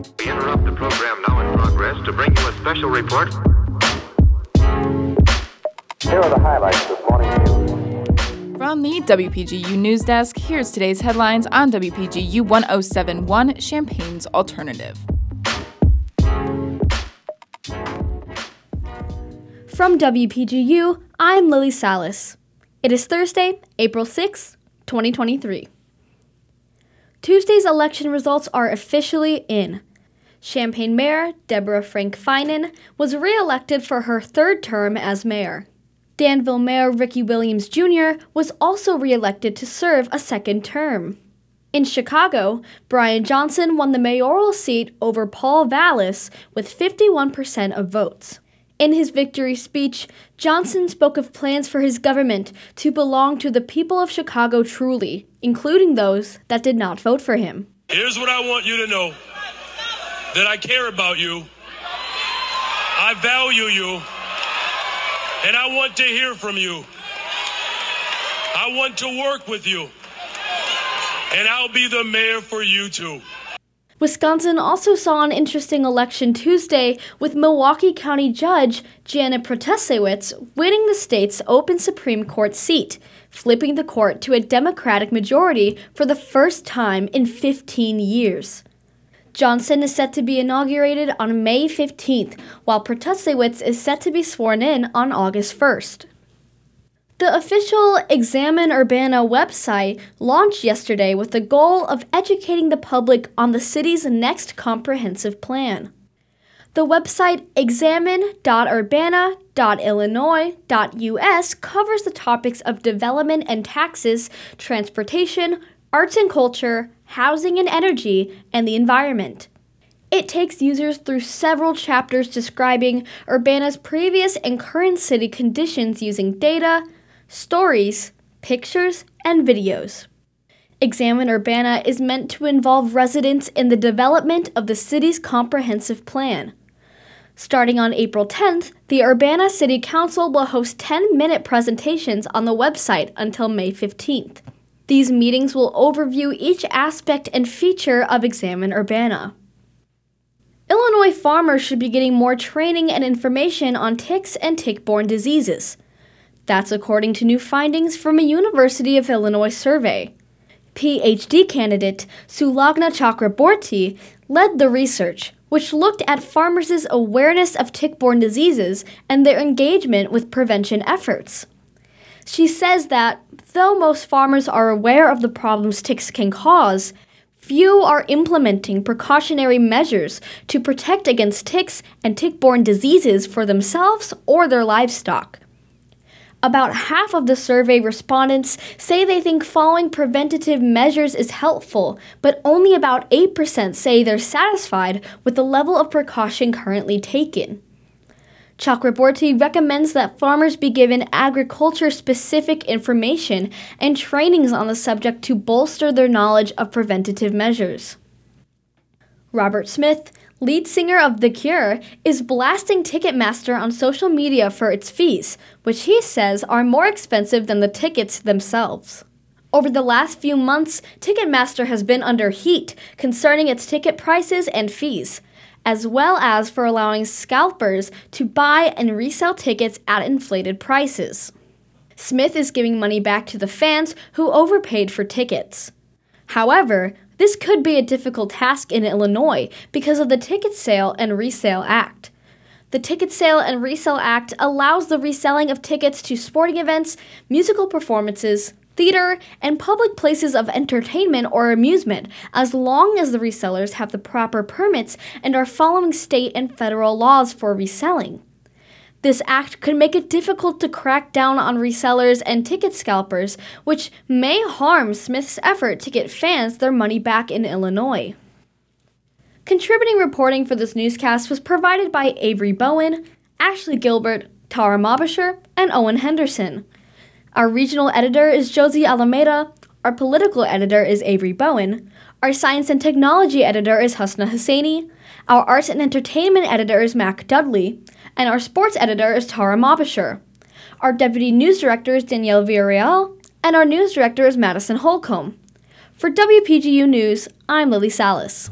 We interrupt the program now in progress to bring you a special report. Here are the highlights this morning. From the WPGU News Desk, here's today's headlines on WPGU 1071 Champaign's Alternative. From WPGU, I'm Lillie Salas. It is Thursday, April 6, 2023. Tuesday's election results are officially in. Champaign Mayor Deborah Frank Feinen was re-elected for her third term as mayor. Danville Mayor Ricky Williams Jr. was also re-elected to serve a second term. In Chicago, Brandon Johnson won the mayoral seat over Paul Vallas with 51% of votes. In his victory speech, Johnson spoke of plans for his government to belong to the people of Chicago truly, including those that did not vote for him. Here's what I want you to know that I care about you, I value you, and I want to hear from you. I want to work with you, and I'll be the mayor for you too. Wisconsin also saw an interesting election Tuesday with Milwaukee County Judge Janet Protasiewicz winning the state's open Supreme Court seat, flipping the court to a Democratic majority for the first time in 15 years. Johnson is set to be inaugurated on May 15th, while Protasiewicz is set to be sworn in on August 1st. The official Examine Urbana website launched yesterday with the goal of educating the public on the city's next comprehensive plan. The website examine.urbana.illinois.us covers the topics of development and taxes, transportation, arts and culture, housing and energy, and the environment. It takes users through several chapters describing Urbana's previous and current city conditions using data, stories, pictures, and videos. Examine Urbana is meant to involve residents in the development of the city's comprehensive plan. Starting on April 10th, the Urbana City Council will host 10 minute presentations on the website until May 15th. These meetings will overview each aspect and feature of Examine Urbana. Illinois farmers should be getting more training and information on ticks and tick borne diseases. That's according to new findings from a University of Illinois survey. PhD candidate Sulagna Chakraborty led the research, which looked at farmers' awareness of tick borne diseases and their engagement with prevention efforts. She says that, though most farmers are aware of the problems ticks can cause, few are implementing precautionary measures to protect against ticks and tick borne diseases for themselves or their livestock. About half of the survey respondents say they think following preventative measures is helpful, but only about 8% say they're satisfied with the level of precaution currently taken. Chakraborty recommends that farmers be given agriculture specific information and trainings on the subject to bolster their knowledge of preventative measures. Robert Smith, lead singer of The Cure, is blasting Ticketmaster on social media for its fees, which he says are more expensive than the tickets themselves. Over the last few months, Ticketmaster has been under heat concerning its ticket prices and fees, as well as for allowing scalpers to buy and resell tickets at inflated prices. Smith is giving money back to the fans who overpaid for tickets. However, this could be a difficult task in Illinois because of the Ticket Sale and Resale Act. The Ticket Sale and Resale Act allows the reselling of tickets to sporting events, musical performances, theater, and public places of entertainment or amusement, as long as the resellers have the proper permits and are following state and federal laws for reselling. This act could make it difficult to crack down on resellers and ticket scalpers, which may harm Smith's effort to get fans their money back in Illinois. Contributing reporting for this newscast was provided by Avery Bowen, Ashley Gilbert, Tara Mobasher, and Owen Henderson. Our regional editor is Josie Alameda, our political editor is Avery Bowen, our science and technology editor is Husna Husseini, our arts and entertainment editor is Mac Dudley, and our sports editor is Tara Mobasher. Our deputy news director is Danielle Villarreal, and our news director is Madison Holcomb. For WPGU News, I'm Lillie Salas.